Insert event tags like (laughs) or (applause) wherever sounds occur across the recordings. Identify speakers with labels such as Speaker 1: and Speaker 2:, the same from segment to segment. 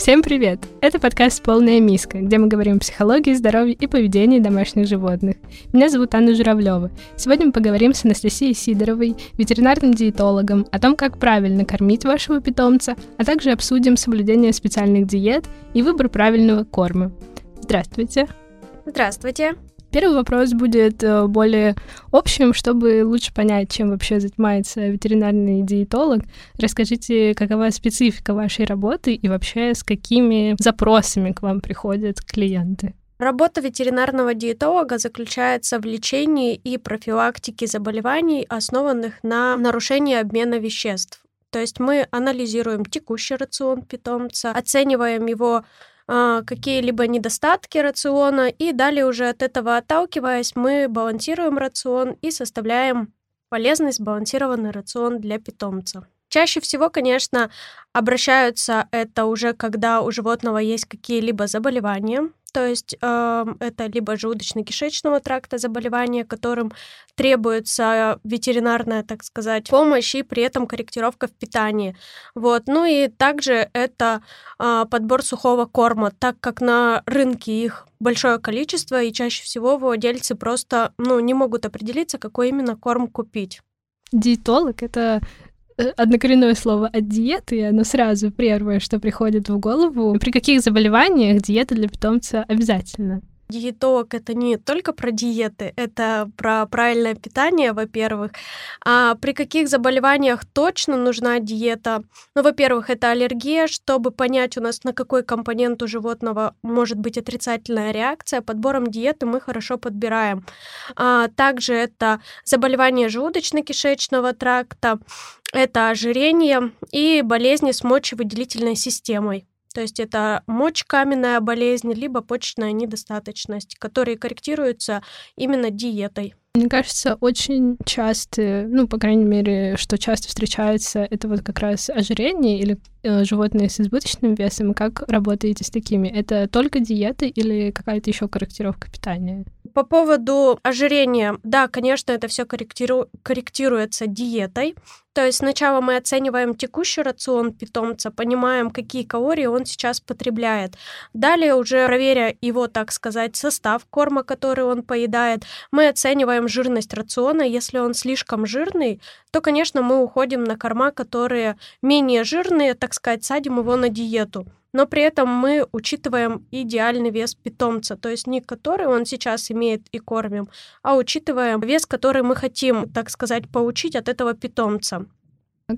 Speaker 1: Всем привет! Это подкаст «Полная миска», где мы говорим о психологии, здоровье и поведении домашних животных. Меня зовут Анна Журавлева. Сегодня мы поговорим с Анастасией Сидоровой, ветеринарным диетологом, о том, как правильно кормить вашего питомца, а также обсудим соблюдение специальных диет и выбор правильного корма. Здравствуйте!
Speaker 2: Здравствуйте!
Speaker 1: Первый вопрос будет э, более общим, чтобы лучше понять, чем вообще занимается ветеринарный диетолог. Расскажите, какова специфика вашей работы и вообще с какими запросами к вам приходят клиенты?
Speaker 2: Работа ветеринарного диетолога заключается в лечении и профилактике заболеваний, основанных на нарушении обмена веществ. То есть мы анализируем текущий рацион питомца, оцениваем его какие-либо недостатки рациона, и далее уже от этого отталкиваясь, мы балансируем рацион и составляем полезный сбалансированный рацион для питомца. Чаще всего, конечно, обращаются это уже, когда у животного есть какие-либо заболевания, то есть э, это либо желудочно-кишечного тракта заболевания, которым требуется ветеринарная, так сказать, помощь и при этом корректировка в питании. Вот. Ну и также это э, подбор сухого корма, так как на рынке их большое количество, и чаще всего владельцы просто ну, не могут определиться, какой именно корм купить.
Speaker 1: Диетолог — это однокоренное слово от диеты, и оно сразу первое, что приходит в голову. При каких заболеваниях диета для питомца обязательно?
Speaker 2: Диетолог это не только про диеты, это про правильное питание, во-первых. А при каких заболеваниях точно нужна диета? Ну, во-первых, это аллергия, чтобы понять у нас, на какой компонент у животного может быть отрицательная реакция. Подбором диеты мы хорошо подбираем. А также это заболевание желудочно-кишечного тракта, это ожирение и болезни с мочевыделительной системой. То есть это мочекаменная болезнь, либо почечная недостаточность, которые корректируются именно диетой.
Speaker 1: Мне кажется, очень часто, ну, по крайней мере, что часто встречается, это вот как раз ожирение или животные с избыточным весом. Как работаете с такими? Это только диеты или какая-то еще корректировка питания?
Speaker 2: По поводу ожирения, да, конечно, это все корректиру... корректируется диетой. То есть сначала мы оцениваем текущий рацион питомца, понимаем, какие калории он сейчас потребляет. Далее, уже проверя его, так сказать, состав корма, который он поедает, мы оцениваем жирность рациона. Если он слишком жирный, то, конечно, мы уходим на корма, которые менее жирные, так сказать, садим его на диету но при этом мы учитываем идеальный вес питомца, то есть не который он сейчас имеет и кормим, а учитываем вес, который мы хотим, так сказать, получить от этого питомца.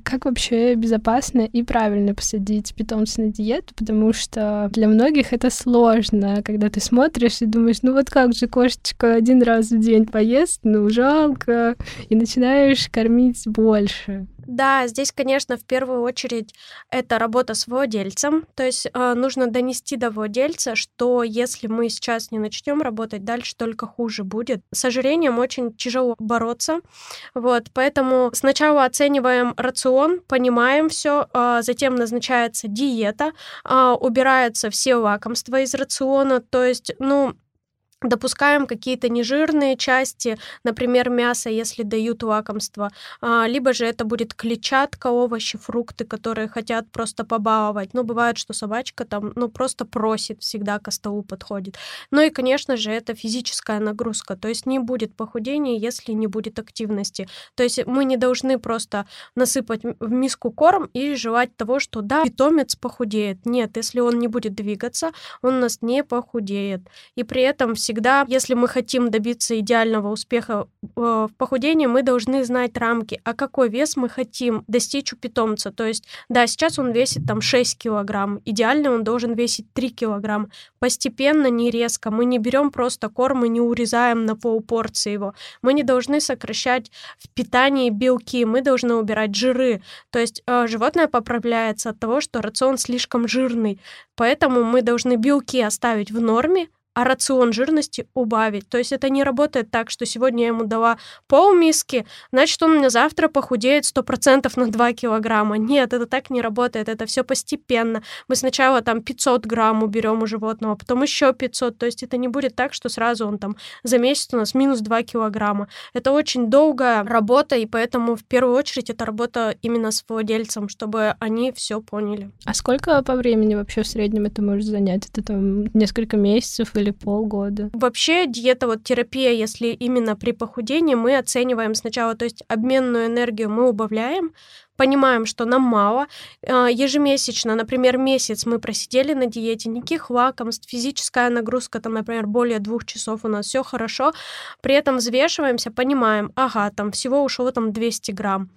Speaker 1: Как вообще безопасно и правильно посадить питомца на диету, потому что для многих это сложно, когда ты смотришь и думаешь, ну вот как же кошечка один раз в день поест, ну жалко, и начинаешь кормить больше.
Speaker 2: Да, здесь, конечно, в первую очередь это работа с владельцем. То есть э, нужно донести до владельца, что если мы сейчас не начнем работать, дальше только хуже будет. С ожирением очень тяжело бороться. Вот, поэтому сначала оцениваем рацион, понимаем все, э, затем назначается диета, э, убираются все лакомства из рациона. То есть, ну, допускаем какие-то нежирные части, например, мясо, если дают лакомство, а, либо же это будет клетчатка, овощи, фрукты, которые хотят просто побаловать. Ну, бывает, что собачка там, ну, просто просит, всегда к столу подходит. Ну и, конечно же, это физическая нагрузка, то есть не будет похудения, если не будет активности. То есть мы не должны просто насыпать в миску корм и желать того, что да, питомец похудеет. Нет, если он не будет двигаться, он у нас не похудеет. И при этом всегда всегда, если мы хотим добиться идеального успеха э, в похудении, мы должны знать рамки, а какой вес мы хотим достичь у питомца. То есть, да, сейчас он весит там 6 килограмм, идеально он должен весить 3 килограмм. Постепенно, не резко. Мы не берем просто корм и не урезаем на полпорции его. Мы не должны сокращать в питании белки, мы должны убирать жиры. То есть э, животное поправляется от того, что рацион слишком жирный. Поэтому мы должны белки оставить в норме, а рацион жирности убавить. То есть это не работает так, что сегодня я ему дала полмиски, значит, он мне завтра похудеет 100% на 2 килограмма. Нет, это так не работает, это все постепенно. Мы сначала там 500 грамм уберем у животного, потом еще 500. То есть это не будет так, что сразу он там за месяц у нас минус 2 килограмма. Это очень долгая работа, и поэтому в первую очередь это работа именно с владельцем, чтобы они все поняли.
Speaker 1: А сколько по времени вообще в среднем это может занять? Это там несколько месяцев полгода?
Speaker 2: Вообще диета, вот терапия, если именно при похудении, мы оцениваем сначала, то есть обменную энергию мы убавляем, понимаем, что нам мало. А, ежемесячно, например, месяц мы просидели на диете, никаких лакомств, физическая нагрузка, там, например, более двух часов у нас все хорошо. При этом взвешиваемся, понимаем, ага, там всего ушло там 200 грамм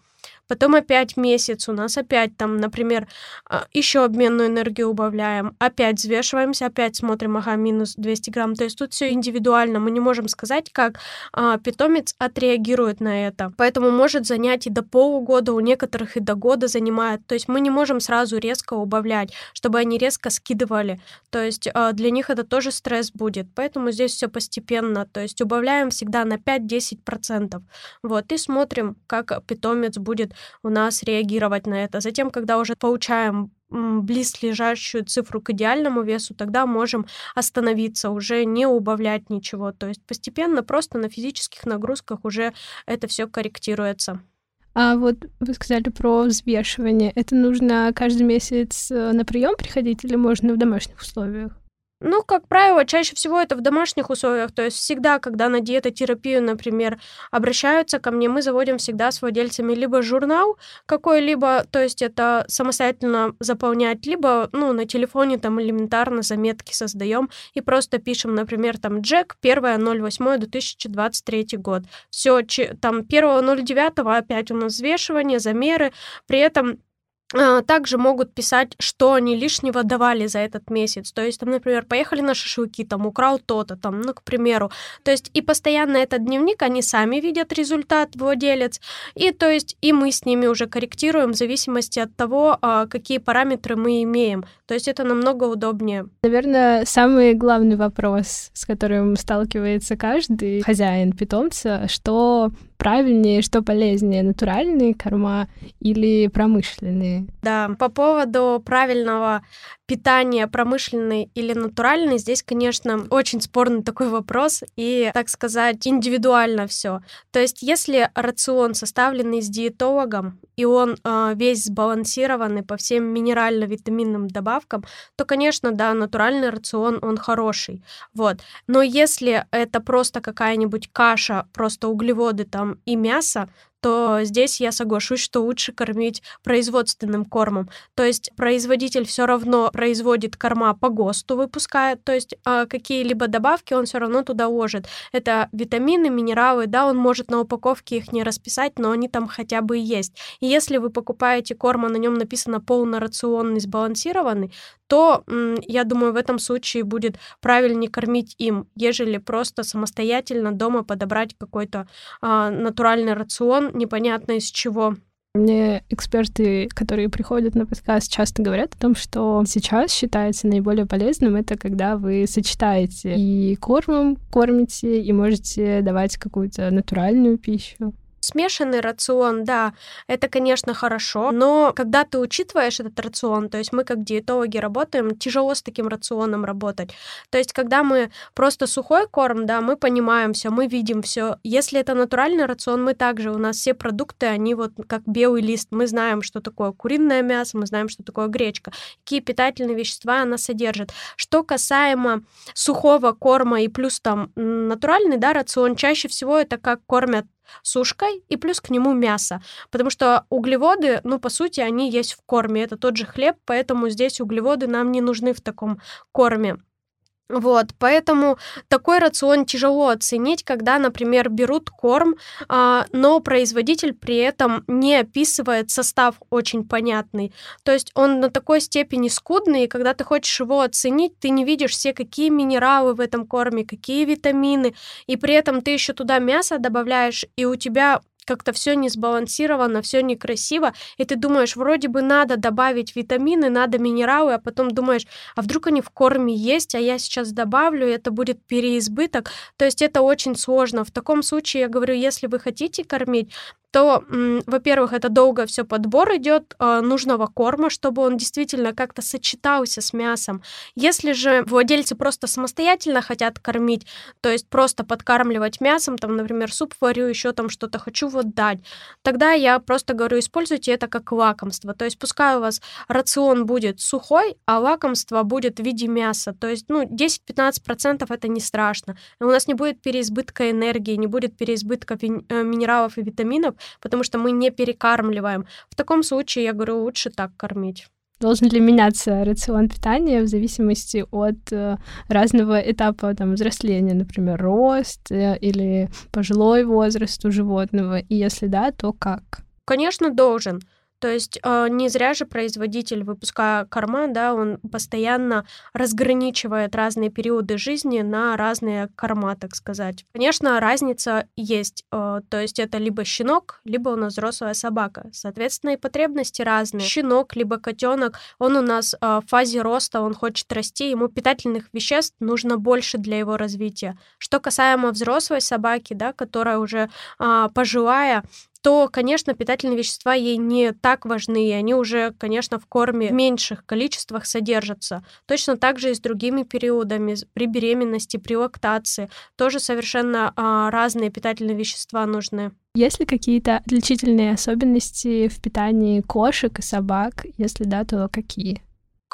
Speaker 2: потом опять месяц у нас, опять там, например, а, еще обменную энергию убавляем, опять взвешиваемся, опять смотрим, ага, минус 200 грамм. То есть тут все индивидуально, мы не можем сказать, как а, питомец отреагирует на это. Поэтому может занять и до полугода, у некоторых и до года занимает. То есть мы не можем сразу резко убавлять, чтобы они резко скидывали. То есть а, для них это тоже стресс будет. Поэтому здесь все постепенно. То есть убавляем всегда на 5-10%. Вот, и смотрим, как питомец будет у нас реагировать на это. Затем, когда уже получаем близлежащую цифру к идеальному весу, тогда можем остановиться, уже не убавлять ничего. То есть постепенно просто на физических нагрузках уже это все корректируется.
Speaker 1: А вот вы сказали про взвешивание. Это нужно каждый месяц э, на прием приходить или можно в домашних условиях?
Speaker 2: Ну, как правило, чаще всего это в домашних условиях. То есть всегда, когда на диетотерапию, например, обращаются ко мне, мы заводим всегда с владельцами либо журнал какой-либо, то есть это самостоятельно заполнять, либо, ну, на телефоне там элементарно заметки создаем и просто пишем, например, там Джек 1.08.2023 год. Все, там 1.09 опять у нас взвешивание, замеры, при этом также могут писать, что они лишнего давали за этот месяц. То есть, там, например, поехали на шашлыки, там, украл то-то, там, ну, к примеру. То есть, и постоянно этот дневник, они сами видят результат, владелец, и, то есть, и мы с ними уже корректируем в зависимости от того, а, какие параметры мы имеем. То есть, это намного удобнее.
Speaker 1: Наверное, самый главный вопрос, с которым сталкивается каждый хозяин питомца, что правильнее, что полезнее, натуральные корма или промышленные?
Speaker 2: Да, по поводу правильного питания промышленный или натуральный, здесь, конечно, очень спорный такой вопрос и, так сказать, индивидуально все. То есть, если рацион составленный с диетологом, и он э, весь сбалансированный по всем минерально-витаминным добавкам, то, конечно, да, натуральный рацион, он хороший. Вот. Но если это просто какая-нибудь каша, просто углеводы там и мясо, то здесь я соглашусь, что лучше кормить производственным кормом. То есть производитель все равно производит корма по ГОСТу, выпускает, то есть э, какие-либо добавки он все равно туда ложит. Это витамины, минералы, да, он может на упаковке их не расписать, но они там хотя бы есть. И если вы покупаете корм, а на нем написано полнорационный, сбалансированный, то, я думаю, в этом случае будет правильнее кормить им, ежели просто самостоятельно дома подобрать какой-то а, натуральный рацион, непонятно из чего.
Speaker 1: Мне эксперты, которые приходят на подкаст, часто говорят о том, что сейчас считается наиболее полезным это когда вы сочетаете и кормом кормите, и можете давать какую-то натуральную пищу.
Speaker 2: Смешанный рацион, да, это, конечно, хорошо, но когда ты учитываешь этот рацион, то есть мы как диетологи работаем, тяжело с таким рационом работать. То есть когда мы просто сухой корм, да, мы понимаем все, мы видим все. Если это натуральный рацион, мы также, у нас все продукты, они вот как белый лист, мы знаем, что такое куриное мясо, мы знаем, что такое гречка, какие питательные вещества она содержит. Что касаемо сухого корма и плюс там натуральный, да, рацион, чаще всего это как кормят сушкой и плюс к нему мясо. Потому что углеводы, ну, по сути, они есть в корме. Это тот же хлеб, поэтому здесь углеводы нам не нужны в таком корме. Вот, поэтому такой рацион тяжело оценить, когда, например, берут корм, а, но производитель при этом не описывает состав очень понятный. То есть он на такой степени скудный, и когда ты хочешь его оценить, ты не видишь все, какие минералы в этом корме, какие витамины, и при этом ты еще туда мясо добавляешь, и у тебя как-то все не сбалансировано, все некрасиво, и ты думаешь, вроде бы надо добавить витамины, надо минералы, а потом думаешь, а вдруг они в корме есть, а я сейчас добавлю, и это будет переизбыток. То есть это очень сложно. В таком случае я говорю, если вы хотите кормить, то, во-первых, это долго все подбор идет э, нужного корма, чтобы он действительно как-то сочетался с мясом. Если же владельцы просто самостоятельно хотят кормить, то есть просто подкармливать мясом, там, например, суп варю, еще там что-то хочу вот дать, тогда я просто говорю, используйте это как лакомство. То есть пускай у вас рацион будет сухой, а лакомство будет в виде мяса. То есть, ну, 10-15% это не страшно. У нас не будет переизбытка энергии, не будет переизбытка э, минералов и витаминов, потому что мы не перекармливаем. В таком случае, я говорю, лучше так кормить.
Speaker 1: Должен ли меняться рацион питания в зависимости от э, разного этапа там, взросления, например, рост э, или пожилой возраст у животного? И если да, то как?
Speaker 2: Конечно, должен. То есть э, не зря же производитель, выпуская корма, да, он постоянно разграничивает разные периоды жизни на разные корма, так сказать. Конечно, разница есть. Э, то есть это либо щенок, либо у нас взрослая собака. Соответственно, и потребности разные. Щенок, либо котенок, он у нас э, в фазе роста, он хочет расти, ему питательных веществ нужно больше для его развития. Что касаемо взрослой собаки, да, которая уже э, пожилая, то, конечно, питательные вещества ей не так важны, и они уже, конечно, в корме в меньших количествах содержатся. Точно так же и с другими периодами, при беременности, при лактации. Тоже совершенно а, разные питательные вещества нужны.
Speaker 1: Есть ли какие-то отличительные особенности в питании кошек и собак? Если да, то какие?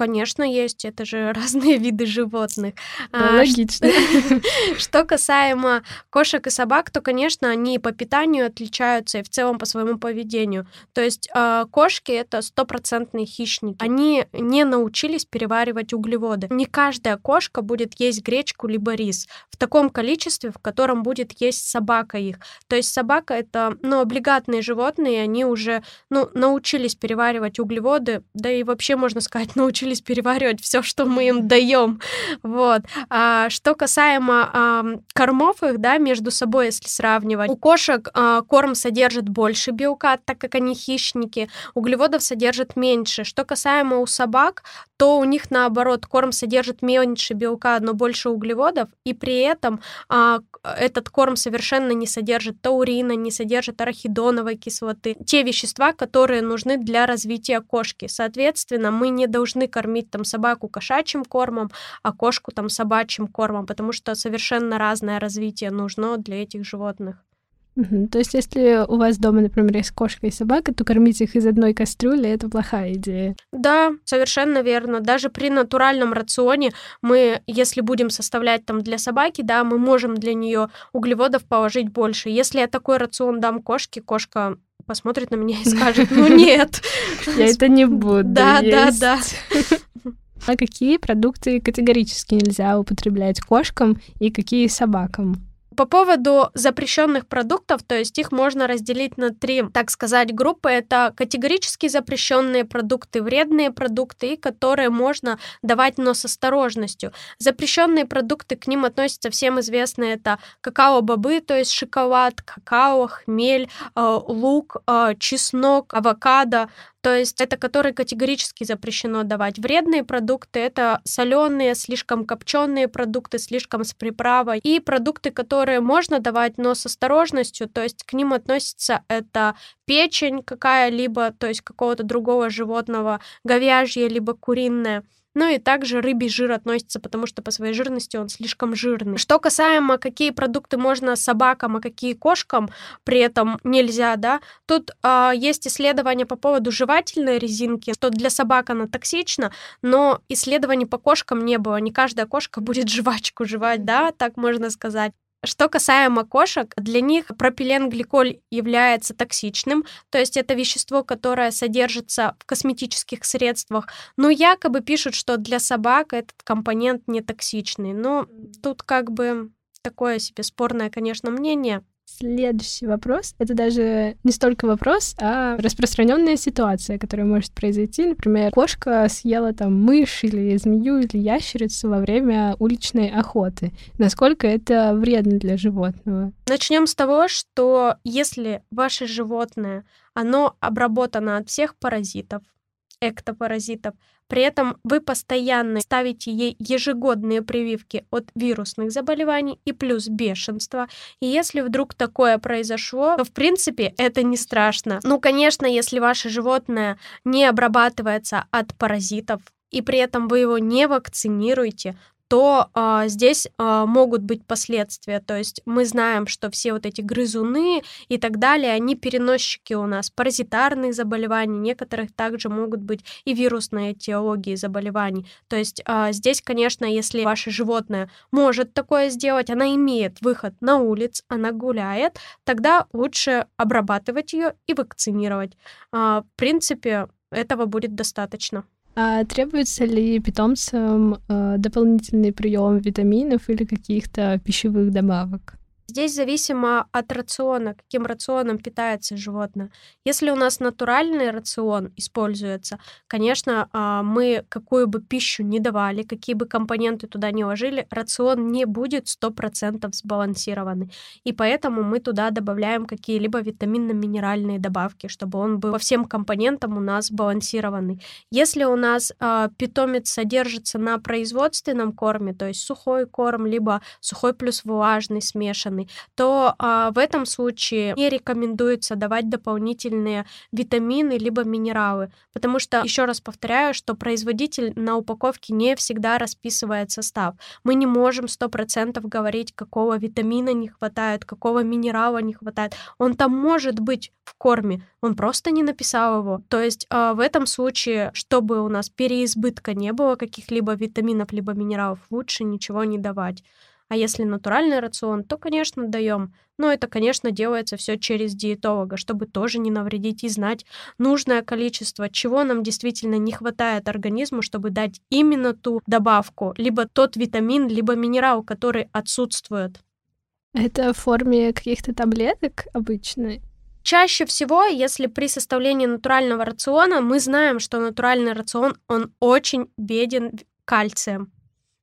Speaker 2: Конечно, есть. Это же (laughs) разные виды животных.
Speaker 1: Да, а, логично. (laughs)
Speaker 2: Что касаемо кошек и собак, то, конечно, они по питанию отличаются и в целом по своему поведению. То есть э, кошки это стопроцентные хищники. Они не научились переваривать углеводы. Не каждая кошка будет есть гречку либо рис в таком количестве, в котором будет есть собака их. То есть собака это, ну, облигатные животные, они уже, ну, научились переваривать углеводы, да и вообще можно сказать (laughs) научились научились переваривать все, что мы им даем. Вот. А, что касаемо а, кормов их, да, между собой, если сравнивать, у кошек а, корм содержит больше белка, так как они хищники, углеводов содержит меньше. Что касаемо у собак, то у них наоборот корм содержит меньше белка, но больше углеводов, и при этом а, этот корм совершенно не содержит таурина, не содержит арахидоновой кислоты, те вещества, которые нужны для развития кошки. Соответственно, мы не должны кормить там собаку кошачьим кормом, а кошку там собачьим кормом, потому что совершенно разное развитие нужно для этих животных.
Speaker 1: Угу. То есть, если у вас дома, например, есть кошка и собака, то кормить их из одной кастрюли это плохая идея.
Speaker 2: Да, совершенно верно. Даже при натуральном рационе мы, если будем составлять там для собаки, да, мы можем для нее углеводов положить больше. Если я такой рацион дам кошке, кошка посмотрит на меня и скажет, ну нет. (laughs)
Speaker 1: Я это не буду
Speaker 2: Да, да, да. (laughs)
Speaker 1: А какие продукты категорически нельзя употреблять кошкам и какие собакам?
Speaker 2: По поводу запрещенных продуктов, то есть их можно разделить на три, так сказать, группы. Это категорически запрещенные продукты, вредные продукты, которые можно давать, но с осторожностью. Запрещенные продукты, к ним относятся всем известные, это какао-бобы, то есть шоколад, какао, хмель, э, лук, э, чеснок, авокадо, то есть это которые категорически запрещено давать. Вредные продукты это соленые, слишком копченые продукты, слишком с приправой. И продукты, которые можно давать, но с осторожностью, то есть к ним относится это печень какая-либо, то есть какого-то другого животного, говяжье либо куриное. Ну и также рыбий жир относится, потому что по своей жирности он слишком жирный. Что касаемо, какие продукты можно собакам, а какие кошкам при этом нельзя, да, тут э, есть исследования по поводу жевательной резинки, что для собак она токсична, но исследований по кошкам не было. Не каждая кошка (laughs) будет жвачку жевать, да, так можно сказать. Что касаемо кошек, для них пропиленгликоль является токсичным, то есть это вещество, которое содержится в косметических средствах, но якобы пишут, что для собак этот компонент не токсичный. Но тут как бы такое себе спорное, конечно, мнение.
Speaker 1: Следующий вопрос — это даже не столько вопрос, а распространенная ситуация, которая может произойти. Например, кошка съела там мышь или змею или ящерицу во время уличной охоты. Насколько это вредно для животного?
Speaker 2: Начнем с того, что если ваше животное, оно обработано от всех паразитов, эктопаразитов, при этом вы постоянно ставите ей ежегодные прививки от вирусных заболеваний и плюс бешенства. И если вдруг такое произошло, то в принципе это не страшно. Ну, конечно, если ваше животное не обрабатывается от паразитов, и при этом вы его не вакцинируете, то а, здесь а, могут быть последствия. То есть мы знаем, что все вот эти грызуны и так далее, они переносчики у нас паразитарных заболеваний, некоторых также могут быть и вирусные этиологии заболеваний. То есть а, здесь, конечно, если ваше животное может такое сделать, она имеет выход на улиц, она гуляет, тогда лучше обрабатывать ее и вакцинировать. А, в принципе, этого будет достаточно.
Speaker 1: А требуется ли питомцам э, дополнительный прием витаминов или каких-то пищевых добавок?
Speaker 2: Здесь зависимо от рациона, каким рационом питается животное. Если у нас натуральный рацион используется, конечно, а, мы какую бы пищу не давали, какие бы компоненты туда не ложили, рацион не будет 100% сбалансированный. И поэтому мы туда добавляем какие-либо витаминно-минеральные добавки, чтобы он был по всем компонентам у нас сбалансированный. Если у нас э, питомец содержится на производственном корме, то есть сухой корм, либо сухой плюс влажный смешанный, витамины, то а, в этом случае не рекомендуется давать дополнительные витамины либо минералы, потому что, еще раз повторяю, что производитель на упаковке не всегда расписывает состав. Мы не можем 100% говорить, какого витамина не хватает, какого минерала не хватает. Он там может быть в корме, он просто не написал его. То есть а, в этом случае, чтобы у нас переизбытка не было каких-либо витаминов либо минералов, лучше ничего не давать. А если натуральный рацион, то, конечно, даем. Но это, конечно, делается все через диетолога, чтобы тоже не навредить и знать нужное количество, чего нам действительно не хватает организму, чтобы дать именно ту добавку, либо тот витамин, либо минерал, который отсутствует.
Speaker 1: Это в форме каких-то таблеток обычно?
Speaker 2: Чаще всего, если при составлении натурального рациона, мы знаем, что натуральный рацион, он очень беден кальцием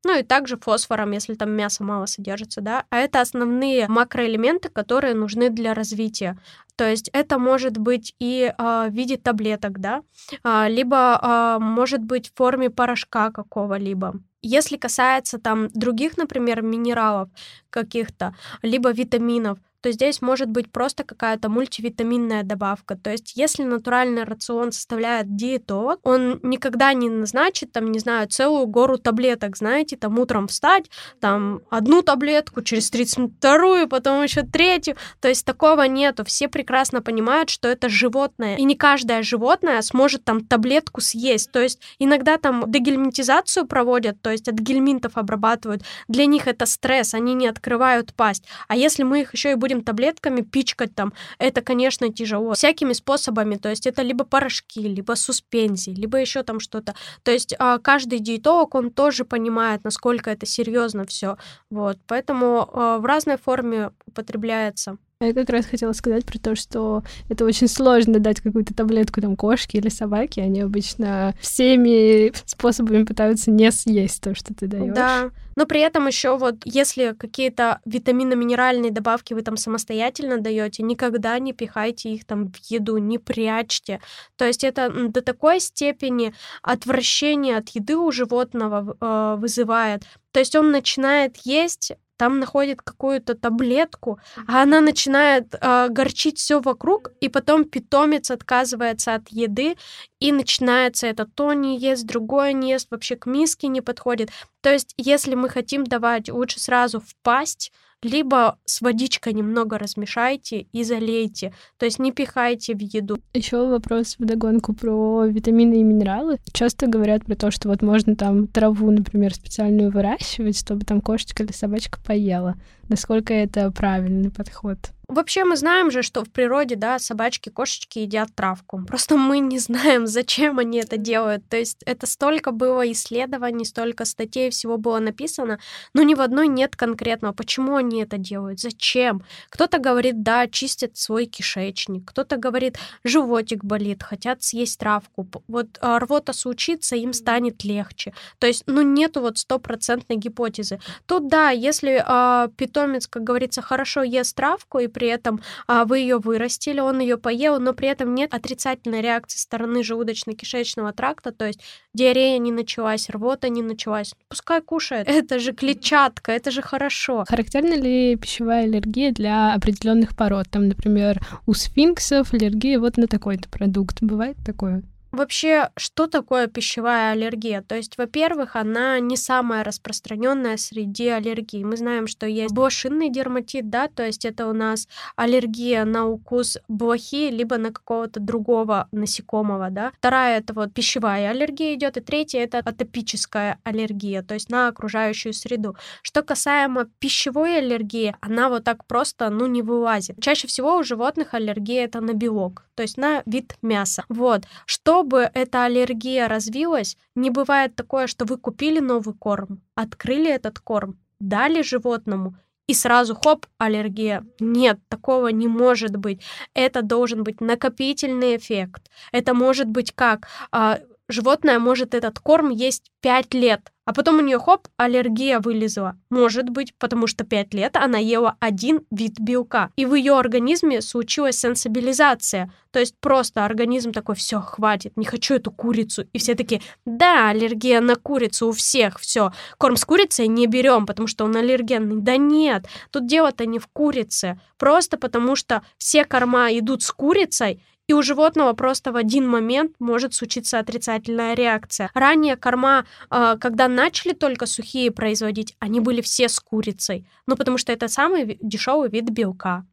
Speaker 2: ну и также фосфором, если там мясо мало содержится, да. А это основные макроэлементы, которые нужны для развития. То есть это может быть и э, в виде таблеток, да, э, либо э, может быть в форме порошка какого-либо. Если касается там других, например, минералов каких-то, либо витаминов, то здесь может быть просто какая-то мультивитаминная добавка. То есть если натуральный рацион составляет диетолог, он никогда не назначит, там, не знаю, целую гору таблеток, знаете, там утром встать, там одну таблетку, через 30 минут вторую, потом еще третью. То есть такого нету. Все прекрасно понимают, что это животное. И не каждое животное сможет там таблетку съесть. То есть иногда там дегельминтизацию проводят, то есть от гельминтов обрабатывают. Для них это стресс, они не открывают пасть. А если мы их еще и будем будем таблетками пичкать там, это, конечно, тяжело. Всякими способами, то есть это либо порошки, либо суспензии, либо еще там что-то. То есть а, каждый диетолог, он тоже понимает, насколько это серьезно все. Вот, поэтому а, в разной форме употребляется.
Speaker 1: Я как раз хотела сказать про то, что это очень сложно дать какую-то таблетку там кошке или собаке. Они обычно всеми способами пытаются не съесть то, что ты даешь.
Speaker 2: Да. Но при этом еще вот, если какие-то витаминно-минеральные добавки вы там самостоятельно даете, никогда не пихайте их там в еду, не прячьте. То есть это до такой степени отвращение от еды у животного э, вызывает. То есть он начинает есть там находит какую-то таблетку, а она начинает э, горчить все вокруг, и потом питомец отказывается от еды, и начинается это то не ест, другое не ест, вообще к миске не подходит. То есть, если мы хотим давать, лучше сразу в пасть, либо с водичкой немного размешайте и залейте, то есть не пихайте в еду.
Speaker 1: Еще вопрос в догонку про витамины и минералы. Часто говорят про то, что вот можно там траву, например, специальную выращивать, чтобы там кошечка или собачка поела. Насколько это правильный подход?
Speaker 2: Вообще мы знаем же, что в природе, да, собачки, кошечки едят травку. Просто мы не знаем, зачем они это делают. То есть это столько было исследований, столько статей, всего было написано, но ни в одной нет конкретного, почему они это делают, зачем. Кто-то говорит, да, чистят свой кишечник, кто-то говорит, животик болит, хотят съесть травку. Вот а, рвота случится, им станет легче. То есть, ну, нету вот стопроцентной гипотезы. Тут, да, если э, питомец, как говорится, хорошо ест травку и при этом а, вы ее вырастили, он ее поел, но при этом нет отрицательной реакции стороны желудочно-кишечного тракта, то есть диарея не началась, рвота не началась. Пускай кушает. (laughs) Это же клетчатка, это же хорошо.
Speaker 1: Характерна ли пищевая аллергия для определенных пород? Там, например, у сфинксов аллергия вот на такой-то продукт. Бывает такое?
Speaker 2: Вообще, что такое пищевая аллергия? То есть, во-первых, она не самая распространенная среди аллергий. Мы знаем, что есть блошинный дерматит, да, то есть это у нас аллергия на укус блохи, либо на какого-то другого насекомого, да. Вторая это вот пищевая аллергия идет, и третья это атопическая аллергия, то есть на окружающую среду. Что касаемо пищевой аллергии, она вот так просто, ну, не вылазит. Чаще всего у животных аллергия это на белок, то есть на вид мяса. Вот. Что чтобы эта аллергия развилась, не бывает такое, что вы купили новый корм, открыли этот корм, дали животному, и сразу хоп, аллергия. Нет, такого не может быть. Это должен быть накопительный эффект. Это может быть как а, животное может этот корм есть 5 лет, а потом у нее хоп, аллергия вылезла. Может быть, потому что 5 лет она ела один вид белка. И в ее организме случилась сенсибилизация. То есть просто организм такой, все, хватит, не хочу эту курицу. И все такие, да, аллергия на курицу у всех, все. Корм с курицей не берем, потому что он аллергенный. Да нет, тут дело-то не в курице. Просто потому что все корма идут с курицей, и у животного просто в один момент может случиться отрицательная реакция. Ранее корма, а, когда начали только сухие производить, они были все с курицей. Ну, потому что это самый дешевый вид белка.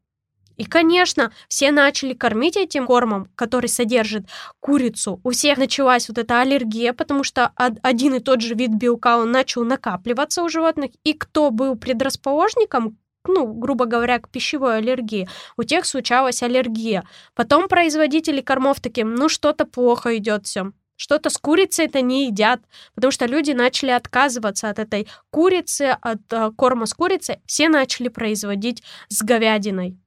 Speaker 2: И, конечно, все начали кормить этим кормом, который содержит курицу. У всех началась вот эта аллергия, потому что один и тот же вид белка, он начал накапливаться у животных. И кто был предрасположником ну, грубо говоря, к пищевой аллергии, у тех случалась аллергия. Потом производители кормов таким, ну, что-то плохо идет все. Что-то с курицей это не едят, потому что люди начали отказываться от этой курицы, от э, корма с курицей. Все начали производить с говядиной.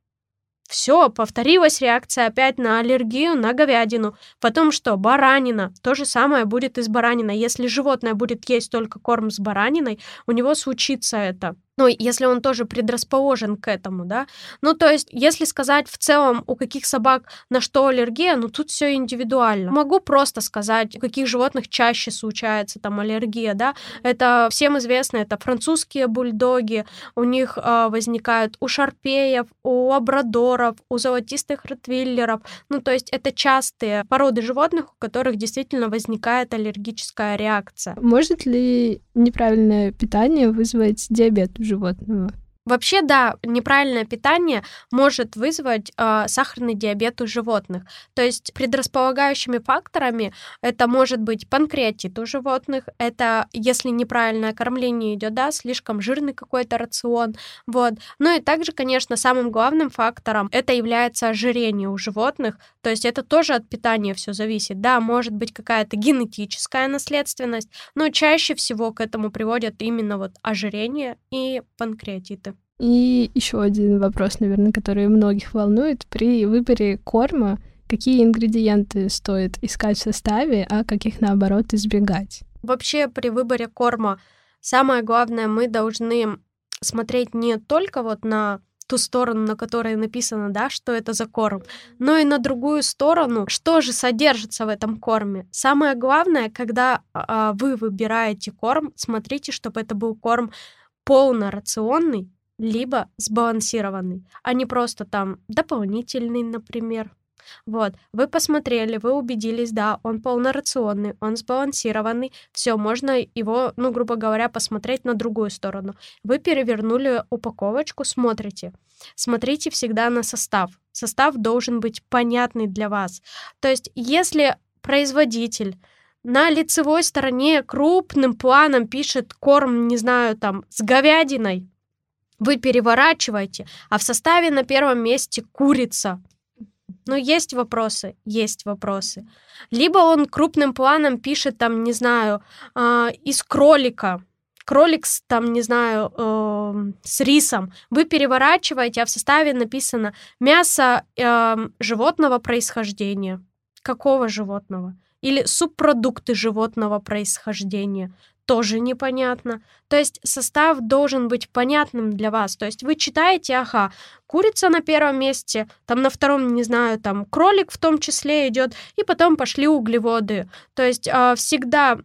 Speaker 2: Все, повторилась реакция опять на аллергию на говядину. Потом что? Баранина. То же самое будет и с бараниной. Если животное будет есть только корм с бараниной, у него случится это. Ну, если он тоже предрасположен к этому, да. Ну, то есть, если сказать в целом, у каких собак на что аллергия, ну, тут все индивидуально. Могу просто сказать, у каких животных чаще случается там аллергия, да. Это всем известно, это французские бульдоги, у них э, возникают у шарпеев, у лабрадоров, у золотистых ротвиллеров. Ну, то есть, это частые породы животных, у которых действительно возникает аллергическая реакция.
Speaker 1: Может ли неправильное питание вызвать диабет животного?
Speaker 2: Вообще, да, неправильное питание может вызвать э, сахарный диабет у животных. То есть предрасполагающими факторами это может быть панкреатит у животных, это если неправильное кормление идет, да, слишком жирный какой-то рацион, вот. Ну и также, конечно, самым главным фактором это является ожирение у животных, то есть это тоже от питания все зависит. Да, может быть какая-то генетическая наследственность, но чаще всего к этому приводят именно вот ожирение и панкреатиты.
Speaker 1: И еще один вопрос, наверное, который многих волнует. При выборе корма какие ингредиенты стоит искать в составе, а каких, наоборот, избегать?
Speaker 2: Вообще при выборе корма самое главное, мы должны смотреть не только вот на ту сторону, на которой написано, да, что это за корм, но и на другую сторону, что же содержится в этом корме. Самое главное, когда а, вы выбираете корм, смотрите, чтобы это был корм полнорационный, либо сбалансированный, а не просто там дополнительный, например. Вот, вы посмотрели, вы убедились, да, он полнорационный, он сбалансированный, все, можно его, ну, грубо говоря, посмотреть на другую сторону. Вы перевернули упаковочку, смотрите. Смотрите всегда на состав. Состав должен быть понятный для вас. То есть, если производитель на лицевой стороне крупным планом пишет корм, не знаю, там, с говядиной, вы переворачиваете, а в составе на первом месте курица. Ну, есть вопросы, есть вопросы. Либо он крупным планом пишет, там, не знаю, э, из кролика, кролик с, там, не знаю, э, с рисом. Вы переворачиваете, а в составе написано мясо э, животного происхождения. Какого животного? Или субпродукты животного происхождения тоже непонятно. То есть состав должен быть понятным для вас. То есть вы читаете, ага, курица на первом месте, там на втором, не знаю, там кролик в том числе идет, и потом пошли углеводы. То есть э, всегда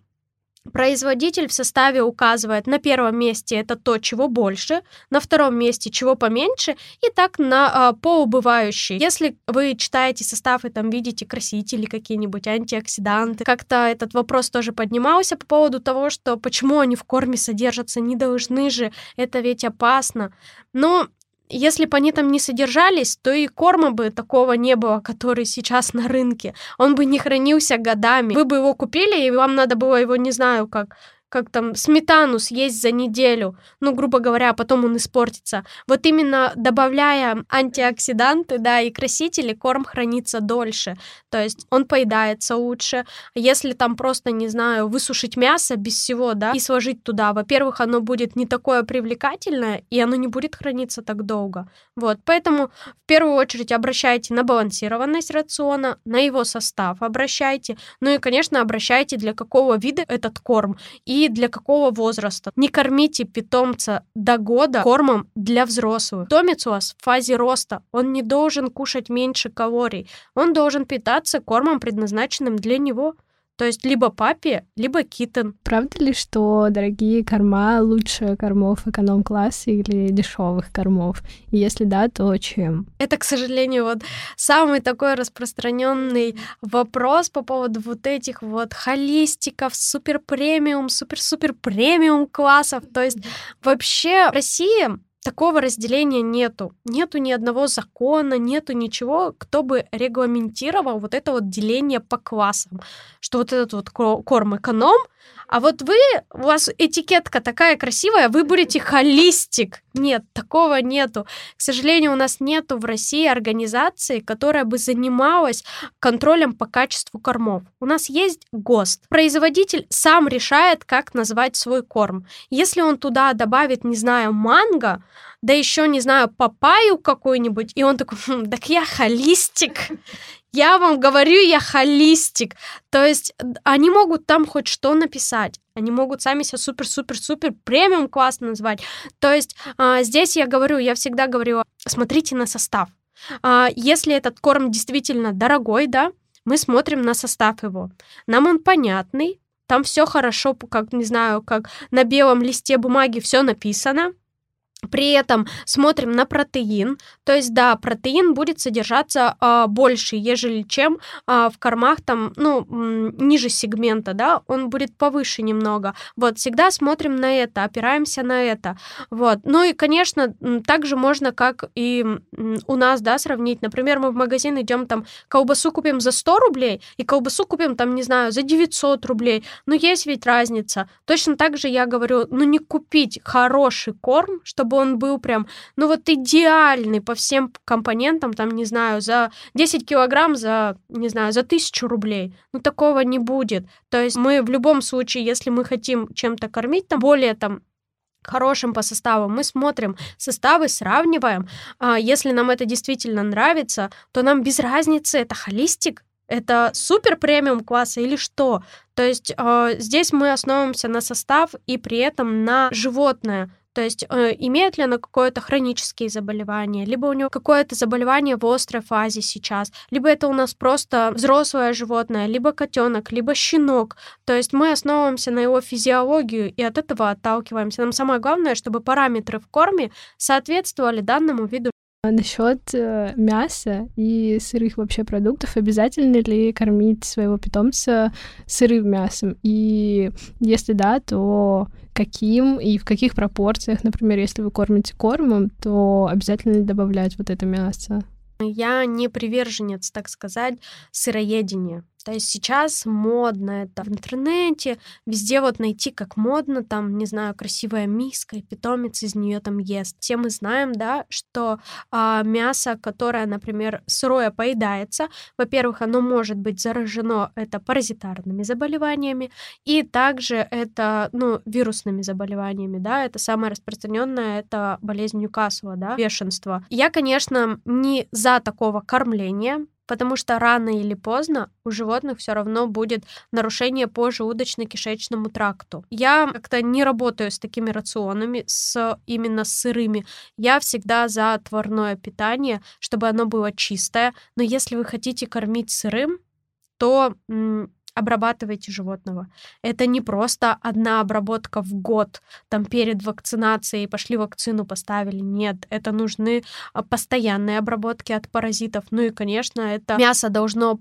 Speaker 2: Производитель в составе указывает на первом месте это то, чего больше, на втором месте чего поменьше, и так на а, по убывающей. Если вы читаете состав и там видите красители какие-нибудь, антиоксиданты, как-то этот вопрос тоже поднимался по поводу того, что почему они в корме содержатся, не должны же, это ведь опасно. Но если бы они там не содержались, то и корма бы такого не было, который сейчас на рынке. Он бы не хранился годами. Вы бы его купили, и вам надо было его, не знаю, как как там сметану съесть за неделю, ну, грубо говоря, а потом он испортится. Вот именно добавляя антиоксиданты, да, и красители, корм хранится дольше, то есть он поедается лучше. Если там просто, не знаю, высушить мясо без всего, да, и сложить туда, во-первых, оно будет не такое привлекательное, и оно не будет храниться так долго. Вот, поэтому в первую очередь обращайте на балансированность рациона, на его состав обращайте, ну и, конечно, обращайте, для какого вида этот корм, и для какого возраста. Не кормите питомца до года кормом для взрослых. Питомец у вас в фазе роста, он не должен кушать меньше калорий, он должен питаться кормом, предназначенным для него. То есть либо папе, либо китен.
Speaker 1: Правда ли, что дорогие корма лучше кормов эконом-класса или дешевых кормов? И если да, то чем?
Speaker 2: Это, к сожалению, вот самый такой распространенный вопрос по поводу вот этих вот холистиков, супер премиум, супер-супер премиум классов. То есть вообще в России такого разделения нету. Нету ни одного закона, нету ничего, кто бы регламентировал вот это вот деление по классам. Что вот этот вот корм эконом, а вот вы, у вас этикетка такая красивая, вы будете холистик. Нет, такого нету. К сожалению, у нас нету в России организации, которая бы занималась контролем по качеству кормов. У нас есть ГОСТ. Производитель сам решает, как назвать свой корм. Если он туда добавит, не знаю, манго, да еще, не знаю, папаю какую-нибудь, и он такой, хм, так я холистик, я вам говорю, я холистик. То есть они могут там хоть что написать. Они могут сами себя супер-супер-супер премиум классно назвать. То есть а, здесь я говорю, я всегда говорю, смотрите на состав. А, если этот корм действительно дорогой, да, мы смотрим на состав его. Нам он понятный, там все хорошо, как, не знаю, как на белом листе бумаги все написано. При этом смотрим на протеин, то есть да, протеин будет содержаться э, больше, ежели чем э, в кормах там, ну, ниже сегмента, да, он будет повыше немного. Вот, всегда смотрим на это, опираемся на это. Вот. Ну и, конечно, также можно, как и у нас, да, сравнить. Например, мы в магазин идем там, колбасу купим за 100 рублей, и колбасу купим там, не знаю, за 900 рублей. Но есть ведь разница. Точно так же я говорю, ну не купить хороший корм, чтобы чтобы он был прям, ну вот идеальный по всем компонентам, там, не знаю, за 10 килограмм, за, не знаю, за тысячу рублей. Ну, такого не будет. То есть мы в любом случае, если мы хотим чем-то кормить, там, более там хорошим по составу. Мы смотрим составы, сравниваем. А если нам это действительно нравится, то нам без разницы, это холистик, это супер премиум класса или что? То есть э, здесь мы основываемся на состав и при этом на животное. То есть э, имеет ли она какое-то хронические заболевания, либо у него какое-то заболевание в острой фазе сейчас, либо это у нас просто взрослое животное, либо котенок, либо щенок. То есть мы основываемся на его физиологию и от этого отталкиваемся. Нам самое главное, чтобы параметры в корме соответствовали данному виду
Speaker 1: а насчет э, мяса и сырых вообще продуктов, обязательно ли кормить своего питомца сырым мясом? И если да, то каким и в каких пропорциях, например, если вы кормите кормом, то обязательно ли добавлять вот это мясо?
Speaker 2: Я не приверженец, так сказать, сыроедения. То есть сейчас модно это в интернете, везде вот найти как модно, там, не знаю, красивая миска, и питомец из нее там ест. Все мы знаем, да, что а, мясо, которое, например, сырое поедается, во-первых, оно может быть заражено это паразитарными заболеваниями, и также это, ну, вирусными заболеваниями, да, это самое распространенное, это болезнь Ньюкасла, да, бешенство. Я, конечно, не за такого кормления, потому что рано или поздно у животных все равно будет нарушение по желудочно-кишечному тракту. Я как-то не работаю с такими рационами, с именно сырыми. Я всегда за отварное питание, чтобы оно было чистое. Но если вы хотите кормить сырым, то обрабатывайте животного. Это не просто одна обработка в год, там перед вакцинацией пошли вакцину поставили. Нет, это нужны а, постоянные обработки от паразитов. Ну и, конечно, это мясо должно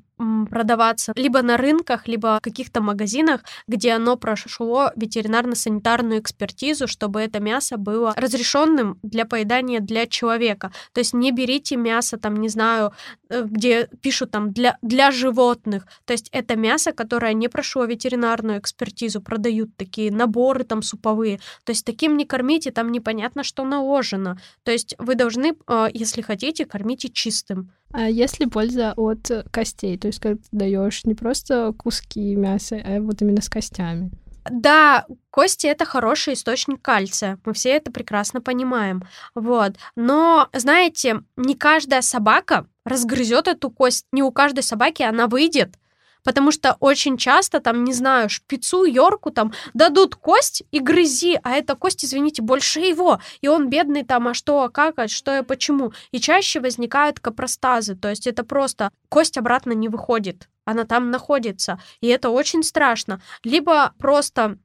Speaker 2: продаваться либо на рынках, либо в каких-то магазинах, где оно прошло ветеринарно-санитарную экспертизу, чтобы это мясо было разрешенным для поедания для человека. То есть не берите мясо, там, не знаю, э, где пишут там для, для животных. То есть это мясо, которое не прошло ветеринарную экспертизу, продают такие наборы там суповые. То есть таким не кормите, там непонятно, что наложено. То есть вы должны, э, если хотите, кормите чистым.
Speaker 1: А есть ли польза от костей? То есть, как ты даешь не просто куски мяса, а вот именно с костями?
Speaker 2: Да, кости это хороший источник кальция. Мы все это прекрасно понимаем. Вот. Но, знаете, не каждая собака разгрызет эту кость. Не у каждой собаки она выйдет потому что очень часто там, не знаю, шпицу, Йорку там дадут кость и грызи, а эта кость, извините, больше его, и он бедный там, а что, а как, а что и почему. И чаще возникают капростазы, то есть это просто кость обратно не выходит, она там находится, и это очень страшно. Либо просто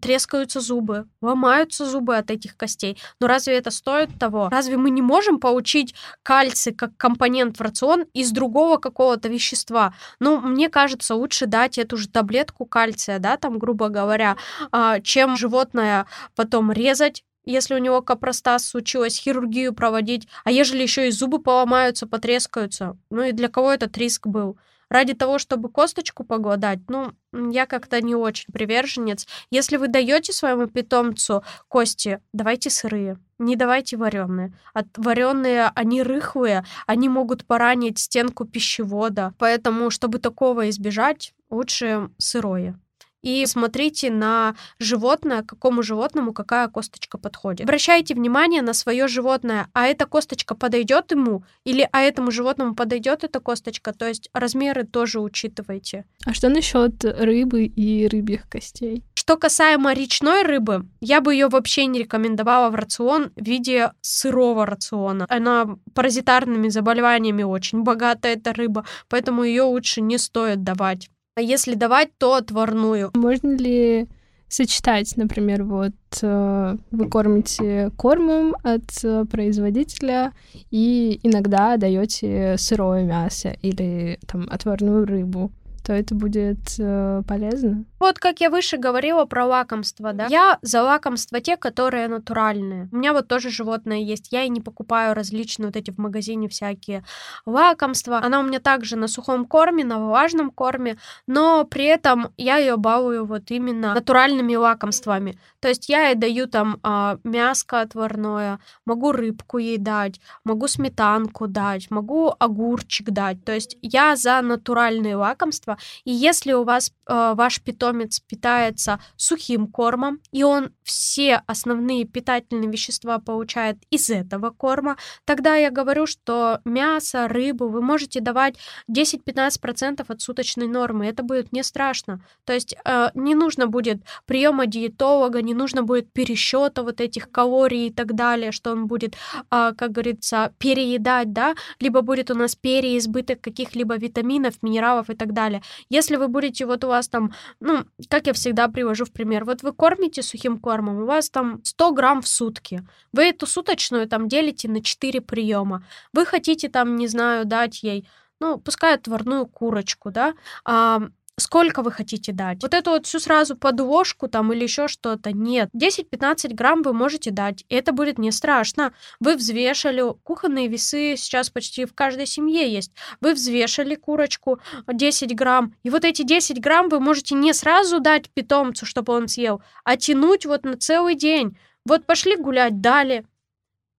Speaker 2: трескаются зубы, ломаются зубы от этих костей. Но разве это стоит того? Разве мы не можем получить кальций как компонент в рацион из другого какого-то вещества? Ну, мне кажется, лучше дать эту же таблетку кальция, да, там, грубо говоря, а, чем животное потом резать, если у него капростаз случилось, хирургию проводить, а ежели еще и зубы поломаются, потрескаются, ну и для кого этот риск был? Ради того, чтобы косточку погладать, ну, я как-то не очень приверженец. Если вы даете своему питомцу кости, давайте сырые. Не давайте вареные. От вареные они рыхлые, они могут поранить стенку пищевода. Поэтому, чтобы такого избежать, лучше сырое и смотрите на животное, какому животному какая косточка подходит. Обращайте внимание на свое животное, а эта косточка подойдет ему или а этому животному подойдет эта косточка, то есть размеры тоже учитывайте.
Speaker 1: А что насчет рыбы и рыбьих костей?
Speaker 2: Что касаемо речной рыбы, я бы ее вообще не рекомендовала в рацион в виде сырого рациона. Она паразитарными заболеваниями очень богата, эта рыба, поэтому ее лучше не стоит давать. А если давать, то отварную.
Speaker 1: Можно ли сочетать, например, вот э, вы кормите кормом от э, производителя и иногда даете сырое мясо или там отварную рыбу то это будет э, полезно.
Speaker 2: Вот как я выше говорила про лакомство, да. Я за лакомства те, которые натуральные. У меня вот тоже животное есть. Я и не покупаю различные вот эти в магазине всякие лакомства. Она у меня также на сухом корме, на влажном корме, но при этом я ее балую вот именно натуральными лакомствами. То есть я ей даю там а, мяско отварное, могу рыбку ей дать, могу сметанку дать, могу огурчик дать. То есть я за натуральные лакомства лакомства. И если у вас э, ваш питомец питается сухим кормом, и он все основные питательные вещества получает из этого корма, тогда я говорю, что мясо, рыбу вы можете давать 10-15% от суточной нормы. Это будет не страшно. То есть э, не нужно будет приема диетолога, не нужно будет пересчета вот этих калорий и так далее, что он будет, э, как говорится, переедать, да, либо будет у нас переизбыток каких-либо витаминов, минералов и так далее. Если вы будете, вот у вас там, ну, как я всегда привожу в пример, вот вы кормите сухим кормом, у вас там 100 грамм в сутки, вы эту суточную там делите на 4 приема, вы хотите там, не знаю, дать ей, ну, пускай отварную курочку, да, а, сколько вы хотите дать. Вот эту вот всю сразу подложку там или еще что-то. Нет. 10-15 грамм вы можете дать. И это будет не страшно. Вы взвешали. Кухонные весы сейчас почти в каждой семье есть. Вы взвешали курочку 10 грамм. И вот эти 10 грамм вы можете не сразу дать питомцу, чтобы он съел, а тянуть вот на целый день. Вот пошли гулять, дали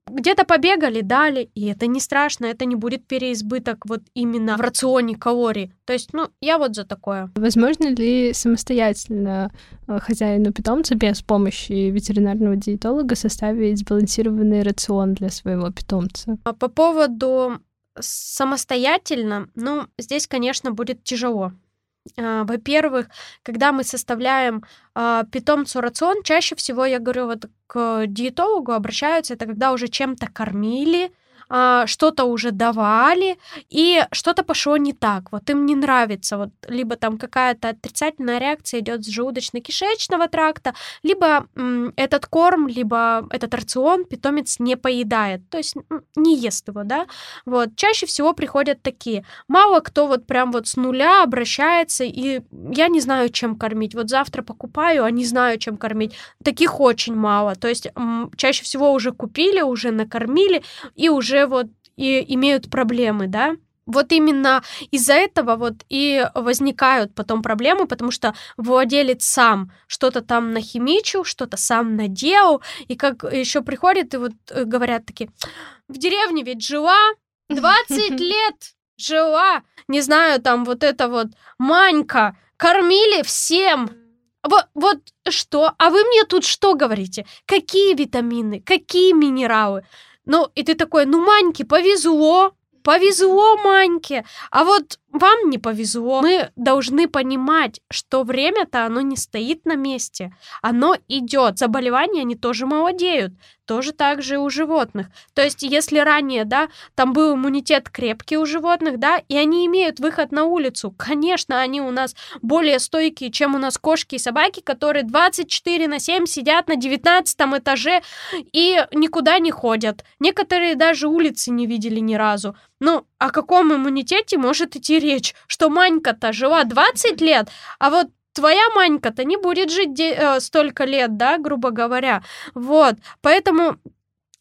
Speaker 2: где-то побегали, дали, и это не страшно, это не будет переизбыток вот именно в рационе калорий. То есть, ну, я вот за такое.
Speaker 1: Возможно ли самостоятельно э, хозяину питомца без помощи ветеринарного диетолога составить сбалансированный рацион для своего питомца?
Speaker 2: А по поводу самостоятельно, ну, здесь, конечно, будет тяжело. А, во-первых, когда мы составляем э, питомцу рацион, чаще всего, я говорю, вот к диетологу обращаются, это когда уже чем-то кормили, а, что-то уже давали, и что-то пошло не так. Вот им не нравится, вот либо там какая-то отрицательная реакция идет с желудочно-кишечного тракта, либо м, этот корм, либо этот рацион питомец не поедает, то есть не ест его, да. Вот чаще всего приходят такие. Мало кто вот прям вот с нуля обращается, и я не знаю, чем кормить. Вот завтра покупаю, а не знаю, чем кормить. Таких очень мало. То есть м, чаще всего уже купили, уже накормили, и уже вот и имеют проблемы, да, вот именно из-за этого вот и возникают потом проблемы, потому что владелец сам что-то там нахимичил, что-то сам наделал, и как еще приходят и вот э, говорят такие, в деревне ведь жила (laughs) 20 лет, жила, не знаю, там вот это вот Манька, кормили всем, вот, вот что? А вы мне тут что говорите? Какие витамины? Какие минералы? Ну, и ты такой, ну, Маньке повезло, повезло Маньке, а вот вам не повезло. Мы должны понимать, что время-то оно не стоит на месте, оно идет. Заболевания, они тоже молодеют, тоже так же у животных. То есть, если ранее, да, там был иммунитет крепкий у животных, да, и они имеют выход на улицу, конечно, они у нас более стойкие, чем у нас кошки и собаки, которые 24 на 7 сидят на 19 этаже и никуда не ходят. Некоторые даже улицы не видели ни разу. Ну, о каком иммунитете может идти речь? Что Манька-то жила 20 лет, а вот твоя Манька-то не будет жить э, столько лет, да, грубо говоря. Вот, поэтому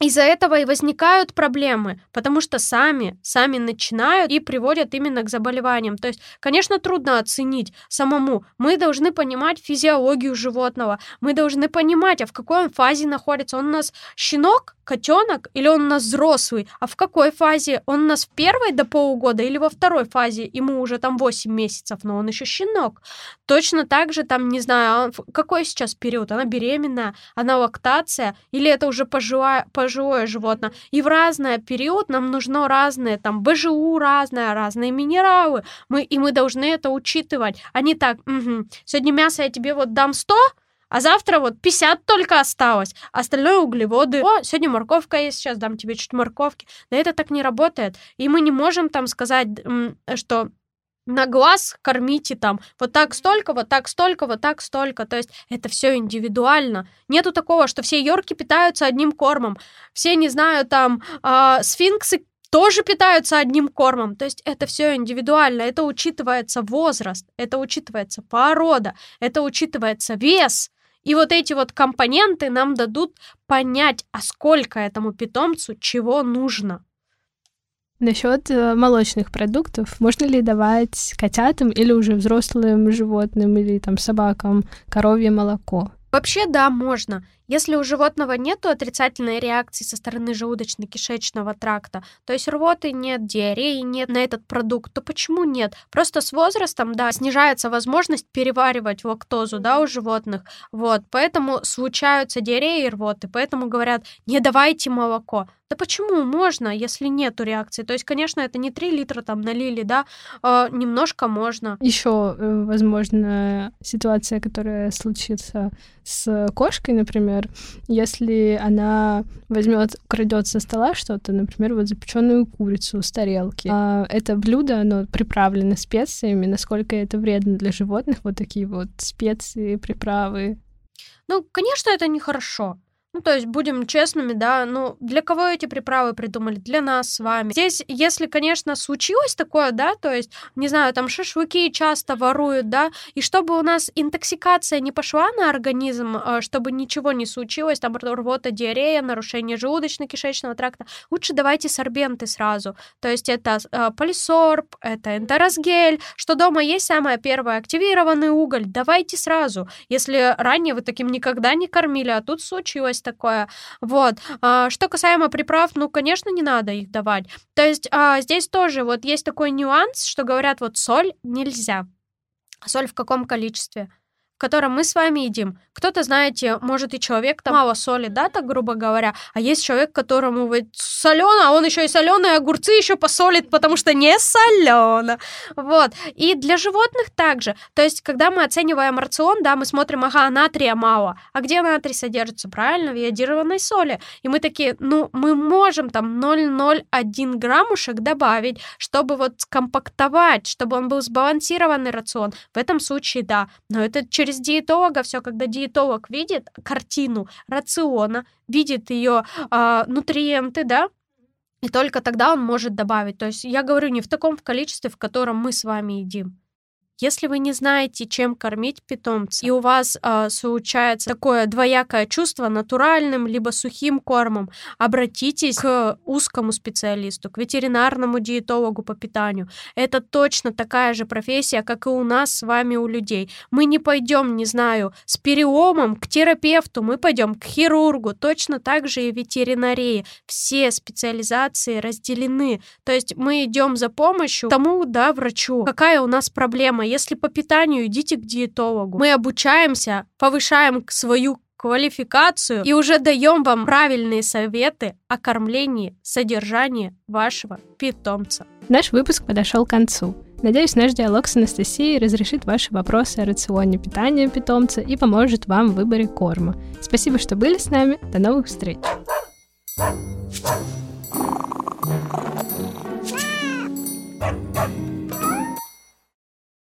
Speaker 2: из-за этого и возникают проблемы, потому что сами, сами начинают и приводят именно к заболеваниям. То есть, конечно, трудно оценить самому. Мы должны понимать физиологию животного, мы должны понимать, а в какой он фазе находится. Он у нас щенок, котенок или он у нас взрослый, а в какой фазе? Он у нас в первой до полугода или во второй фазе? Ему уже там 8 месяцев, но он еще щенок. Точно так же там, не знаю, а какой сейчас период? Она беременная, она лактация или это уже пожилая, пожилое животное? И в разный период нам нужно разные, там, БЖУ разное, разные минералы, мы, и мы должны это учитывать, а не так, угу, сегодня мясо я тебе вот дам 100, а завтра вот 50 только осталось, остальное углеводы. О, сегодня морковка есть, сейчас дам тебе чуть морковки. Да это так не работает. И мы не можем там сказать, что на глаз кормите там вот так столько, вот так столько, вот так столько. То есть это все индивидуально. Нету такого, что все йорки питаются одним кормом. Все, не знаю, там э, сфинксы тоже питаются одним кормом. То есть это все индивидуально, это учитывается возраст, это учитывается порода, это учитывается вес. И вот эти вот компоненты нам дадут понять, а сколько этому питомцу чего нужно.
Speaker 1: Насчет э, молочных продуктов, можно ли давать котятам или уже взрослым животным или там собакам коровье молоко?
Speaker 2: Вообще, да, можно. Если у животного нет отрицательной реакции со стороны желудочно-кишечного тракта, то есть рвоты нет, диареи нет на этот продукт, то почему нет? Просто с возрастом, да, снижается возможность переваривать лактозу, да, у животных, вот, поэтому случаются диареи и рвоты, поэтому говорят, не давайте молоко. Да почему можно, если нету реакции? То есть, конечно, это не 3 литра там налили, да, э, немножко можно.
Speaker 1: Еще, э, возможно, ситуация, которая случится с кошкой, например, если она возьмет, крадет со стола что-то, например, вот запеченную курицу с тарелки. А это блюдо, оно приправлено специями, насколько это вредно для животных, вот такие вот специи, приправы.
Speaker 2: Ну, конечно, это нехорошо. Ну, то есть, будем честными, да, ну, для кого эти приправы придумали? Для нас с вами. Здесь, если, конечно, случилось такое, да, то есть, не знаю, там шашлыки часто воруют, да, и чтобы у нас интоксикация не пошла на организм, а, чтобы ничего не случилось, там рвота, диарея, нарушение желудочно-кишечного тракта, лучше давайте сорбенты сразу. То есть, это э, полисорб, это энтеросгель, что дома есть самое первое, активированный уголь, давайте сразу. Если ранее вы таким никогда не кормили, а тут случилось есть такое. Вот. А, что касаемо приправ, ну, конечно, не надо их давать. То есть а, здесь тоже вот есть такой нюанс, что говорят, вот соль нельзя. Соль в каком количестве? Котором мы с вами едим. Кто-то, знаете, может и человек там мало соли, да, так грубо говоря, а есть человек, которому вот солено, а он еще и соленые огурцы еще посолит, потому что не солено. Вот. И для животных также. То есть, когда мы оцениваем рацион, да, мы смотрим, ага, натрия мало. А где натрий содержится? Правильно, в йодированной соли. И мы такие, ну, мы можем там 0,01 граммушек добавить, чтобы вот скомпактовать, чтобы он был сбалансированный рацион. В этом случае, да. Но это через через диетолога все, когда диетолог видит картину рациона, видит ее э, нутриенты, да, и только тогда он может добавить. То есть я говорю не в таком количестве, в котором мы с вами едим. Если вы не знаете, чем кормить питомца, и у вас э, случается такое двоякое чувство натуральным либо сухим кормом, обратитесь к узкому специалисту, к ветеринарному диетологу по питанию. Это точно такая же профессия, как и у нас с вами у людей. Мы не пойдем, не знаю, с переломом к терапевту, мы пойдем к хирургу, точно так же и ветеринарии. Все специализации разделены. То есть мы идем за помощью тому, да, врачу, какая у нас проблема, если по питанию, идите к диетологу. Мы обучаемся, повышаем свою квалификацию и уже даем вам правильные советы о кормлении, содержании вашего питомца.
Speaker 1: Наш выпуск подошел к концу. Надеюсь, наш диалог с Анастасией разрешит ваши вопросы о рационе питания питомца и поможет вам в выборе корма. Спасибо, что были с нами. До новых встреч! thank you